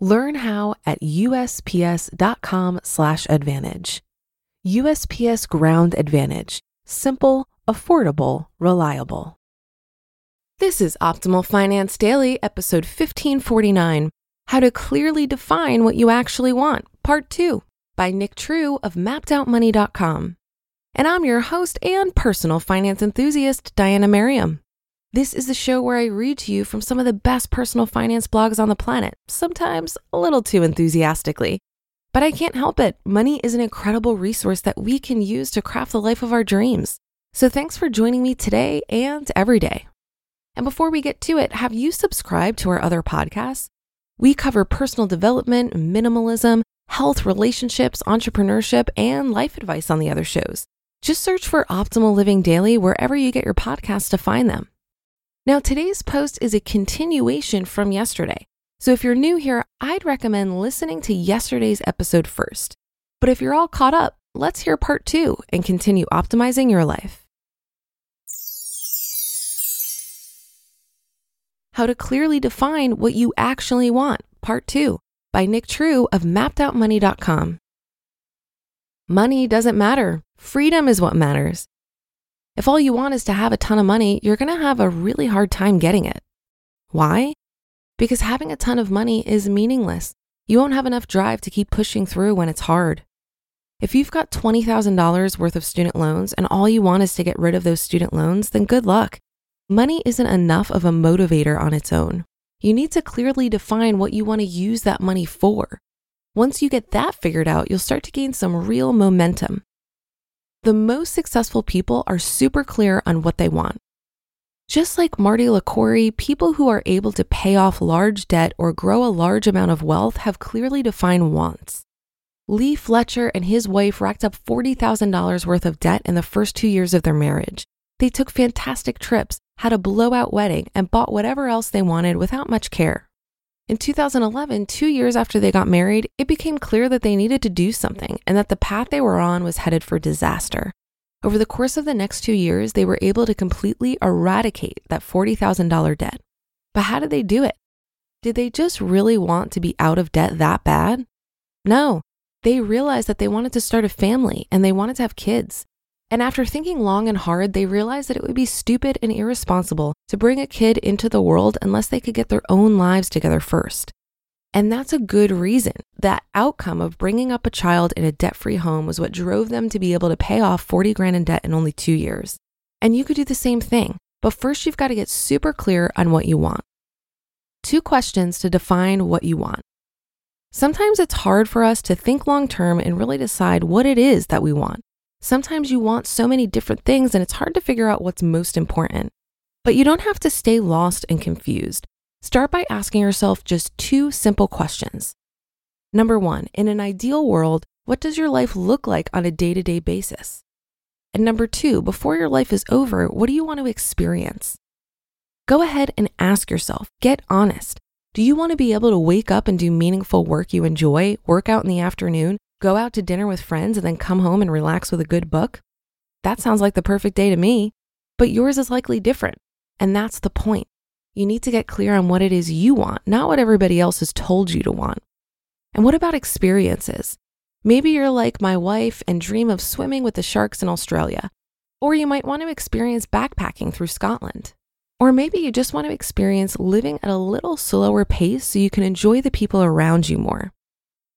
Learn how at usps.com/advantage. USPS Ground Advantage: simple, affordable, reliable. This is Optimal Finance Daily, episode 1549. How to clearly define what you actually want, part 2, by Nick True of mappedoutmoney.com. And I'm your host and personal finance enthusiast, Diana Merriam. This is the show where I read to you from some of the best personal finance blogs on the planet, sometimes a little too enthusiastically. But I can't help it. Money is an incredible resource that we can use to craft the life of our dreams. So thanks for joining me today and every day. And before we get to it, have you subscribed to our other podcasts? We cover personal development, minimalism, health, relationships, entrepreneurship, and life advice on the other shows. Just search for Optimal Living Daily wherever you get your podcasts to find them. Now, today's post is a continuation from yesterday. So if you're new here, I'd recommend listening to yesterday's episode first. But if you're all caught up, let's hear part two and continue optimizing your life. How to clearly define what you actually want, part two, by Nick True of mappedoutmoney.com. Money doesn't matter. Freedom is what matters. If all you want is to have a ton of money, you're going to have a really hard time getting it. Why? Because having a ton of money is meaningless. You won't have enough drive to keep pushing through when it's hard. If you've got $20,000 worth of student loans and all you want is to get rid of those student loans, then good luck. Money isn't enough of a motivator on its own. You need to clearly define what you want to use that money for. Once you get that figured out, you'll start to gain some real momentum. The most successful people are super clear on what they want. Just like Marty Liquori, people who are able to pay off large debt or grow a large amount of wealth have clearly defined wants. Lee Fletcher and his wife racked up $40,000 worth of debt in the first two years of their marriage. They took fantastic trips, had a blowout wedding, and bought whatever else they wanted without much care. In 2011, two years after they got married, it became clear that they needed to do something and that the path they were on was headed for disaster. Over the course of the next two years, they were able to completely eradicate that $40,000 debt. But how did they do it? Did they just really want to be out of debt that bad? No, they realized that they wanted to start a family and they wanted to have kids. And after thinking long and hard, they realized that it would be stupid and irresponsible to bring a kid into the world unless they could get their own lives together first. And that's a good reason. That outcome of bringing up a child in a debt free home was what drove them to be able to pay off 40 grand in debt in only two years. And you could do the same thing, but first you've got to get super clear on what you want. Two questions to define what you want. Sometimes it's hard for us to think long term and really decide what it is that we want. Sometimes you want so many different things and it's hard to figure out what's most important. But you don't have to stay lost and confused. Start by asking yourself just two simple questions. Number one, in an ideal world, what does your life look like on a day to day basis? And number two, before your life is over, what do you want to experience? Go ahead and ask yourself, get honest. Do you want to be able to wake up and do meaningful work you enjoy, work out in the afternoon, go out to dinner with friends, and then come home and relax with a good book? That sounds like the perfect day to me, but yours is likely different. And that's the point. You need to get clear on what it is you want, not what everybody else has told you to want. And what about experiences? Maybe you're like my wife and dream of swimming with the sharks in Australia. Or you might want to experience backpacking through Scotland. Or maybe you just want to experience living at a little slower pace so you can enjoy the people around you more.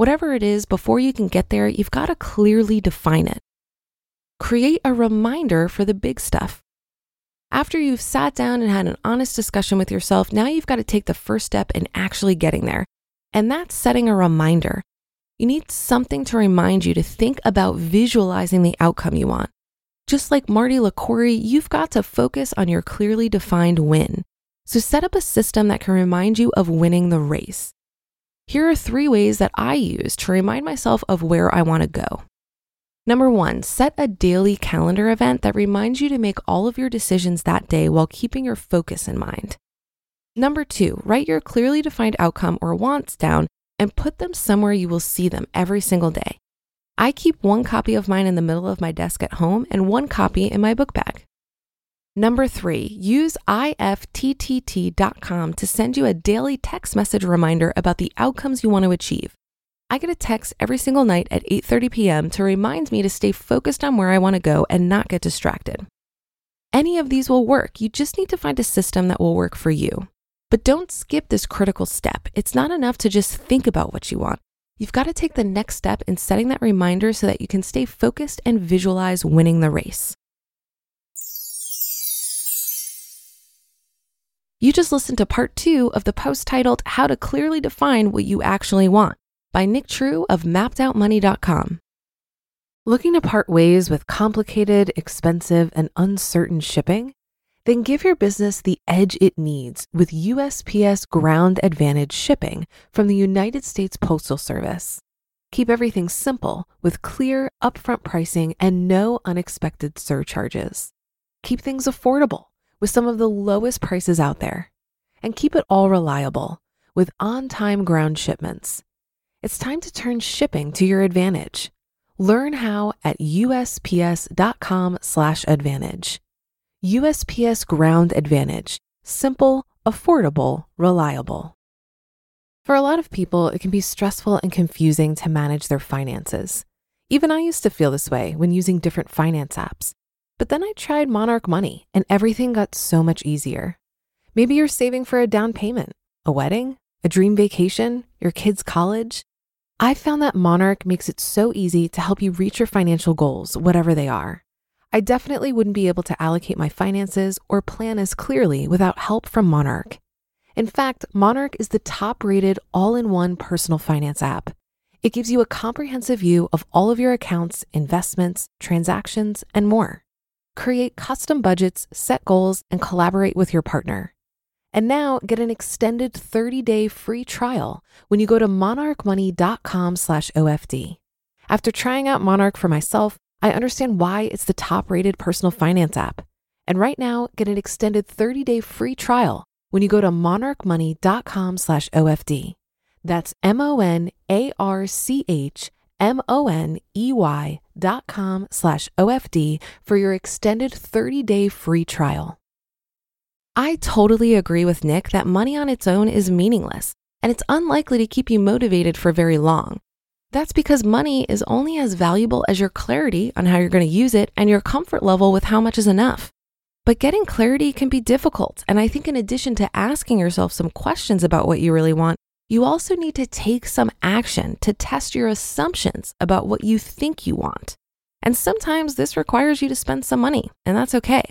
Whatever it is, before you can get there, you've got to clearly define it. Create a reminder for the big stuff. After you've sat down and had an honest discussion with yourself, now you've got to take the first step in actually getting there. And that's setting a reminder. You need something to remind you to think about visualizing the outcome you want. Just like Marty Liquori, you've got to focus on your clearly defined win. So set up a system that can remind you of winning the race. Here are three ways that I use to remind myself of where I want to go. Number one, set a daily calendar event that reminds you to make all of your decisions that day while keeping your focus in mind. Number two, write your clearly defined outcome or wants down and put them somewhere you will see them every single day. I keep one copy of mine in the middle of my desk at home and one copy in my book bag. Number three, use ifttt.com to send you a daily text message reminder about the outcomes you want to achieve. I get a text every single night at 8:30 p.m. to remind me to stay focused on where I want to go and not get distracted. Any of these will work. You just need to find a system that will work for you. But don't skip this critical step. It's not enough to just think about what you want. You've got to take the next step in setting that reminder so that you can stay focused and visualize winning the race. You just listened to part two of the post titled How to Clearly Define What You Actually Want by Nick True of mappedoutmoney.com. Looking to part ways with complicated, expensive, and uncertain shipping? Then give your business the edge it needs with USPS Ground Advantage shipping from the United States Postal Service. Keep everything simple with clear, upfront pricing and no unexpected surcharges. Keep things affordable with some of the lowest prices out there. And keep it all reliable with on time ground shipments. It's time to turn shipping to your advantage. Learn how at usps.com/slash advantage. USPS Ground Advantage. Simple, affordable, reliable. For a lot of people, it can be stressful and confusing to manage their finances. Even I used to feel this way when using different finance apps. But then I tried Monarch Money and everything got so much easier. Maybe you're saving for a down payment, a wedding, a dream vacation, your kids' college. I found that Monarch makes it so easy to help you reach your financial goals, whatever they are. I definitely wouldn't be able to allocate my finances or plan as clearly without help from Monarch. In fact, Monarch is the top rated all in one personal finance app. It gives you a comprehensive view of all of your accounts, investments, transactions, and more create custom budgets, set goals, and collaborate with your partner. And now get an extended 30-day free trial when you go to monarchmoney.com/ofd. After trying out Monarch for myself, I understand why it's the top-rated personal finance app. And right now, get an extended 30-day free trial when you go to monarchmoney.com/ofd. That's M O N A R C H M-O-N-E-Y dot com slash OFD for your extended 30-day free trial. I totally agree with Nick that money on its own is meaningless, and it's unlikely to keep you motivated for very long. That's because money is only as valuable as your clarity on how you're going to use it and your comfort level with how much is enough. But getting clarity can be difficult, and I think in addition to asking yourself some questions about what you really want, you also need to take some action to test your assumptions about what you think you want. And sometimes this requires you to spend some money, and that's okay.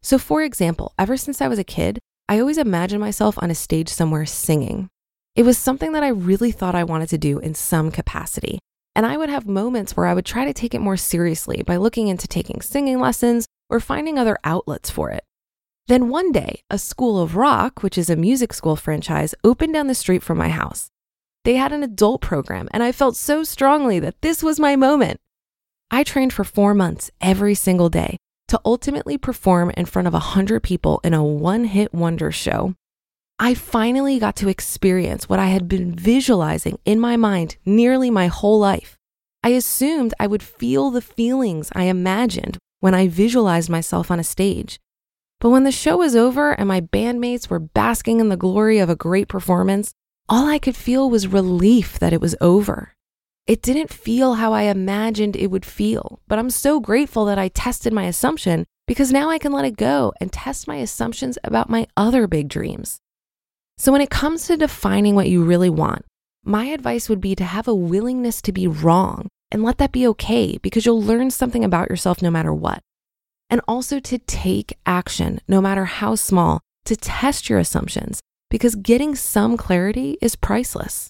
So, for example, ever since I was a kid, I always imagined myself on a stage somewhere singing. It was something that I really thought I wanted to do in some capacity. And I would have moments where I would try to take it more seriously by looking into taking singing lessons or finding other outlets for it. Then one day, a School of Rock, which is a music school franchise, opened down the street from my house. They had an adult program, and I felt so strongly that this was my moment. I trained for four months every single day to ultimately perform in front of 100 people in a one hit wonder show. I finally got to experience what I had been visualizing in my mind nearly my whole life. I assumed I would feel the feelings I imagined when I visualized myself on a stage. But when the show was over and my bandmates were basking in the glory of a great performance, all I could feel was relief that it was over. It didn't feel how I imagined it would feel, but I'm so grateful that I tested my assumption because now I can let it go and test my assumptions about my other big dreams. So, when it comes to defining what you really want, my advice would be to have a willingness to be wrong and let that be okay because you'll learn something about yourself no matter what and also to take action, no matter how small, to test your assumptions, because getting some clarity is priceless.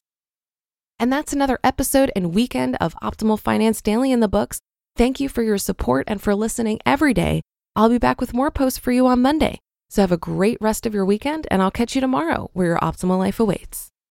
And that's another episode and weekend of Optimal Finance Daily in the books. Thank you for your support and for listening every day. I'll be back with more posts for you on Monday. So have a great rest of your weekend, and I'll catch you tomorrow where your optimal life awaits.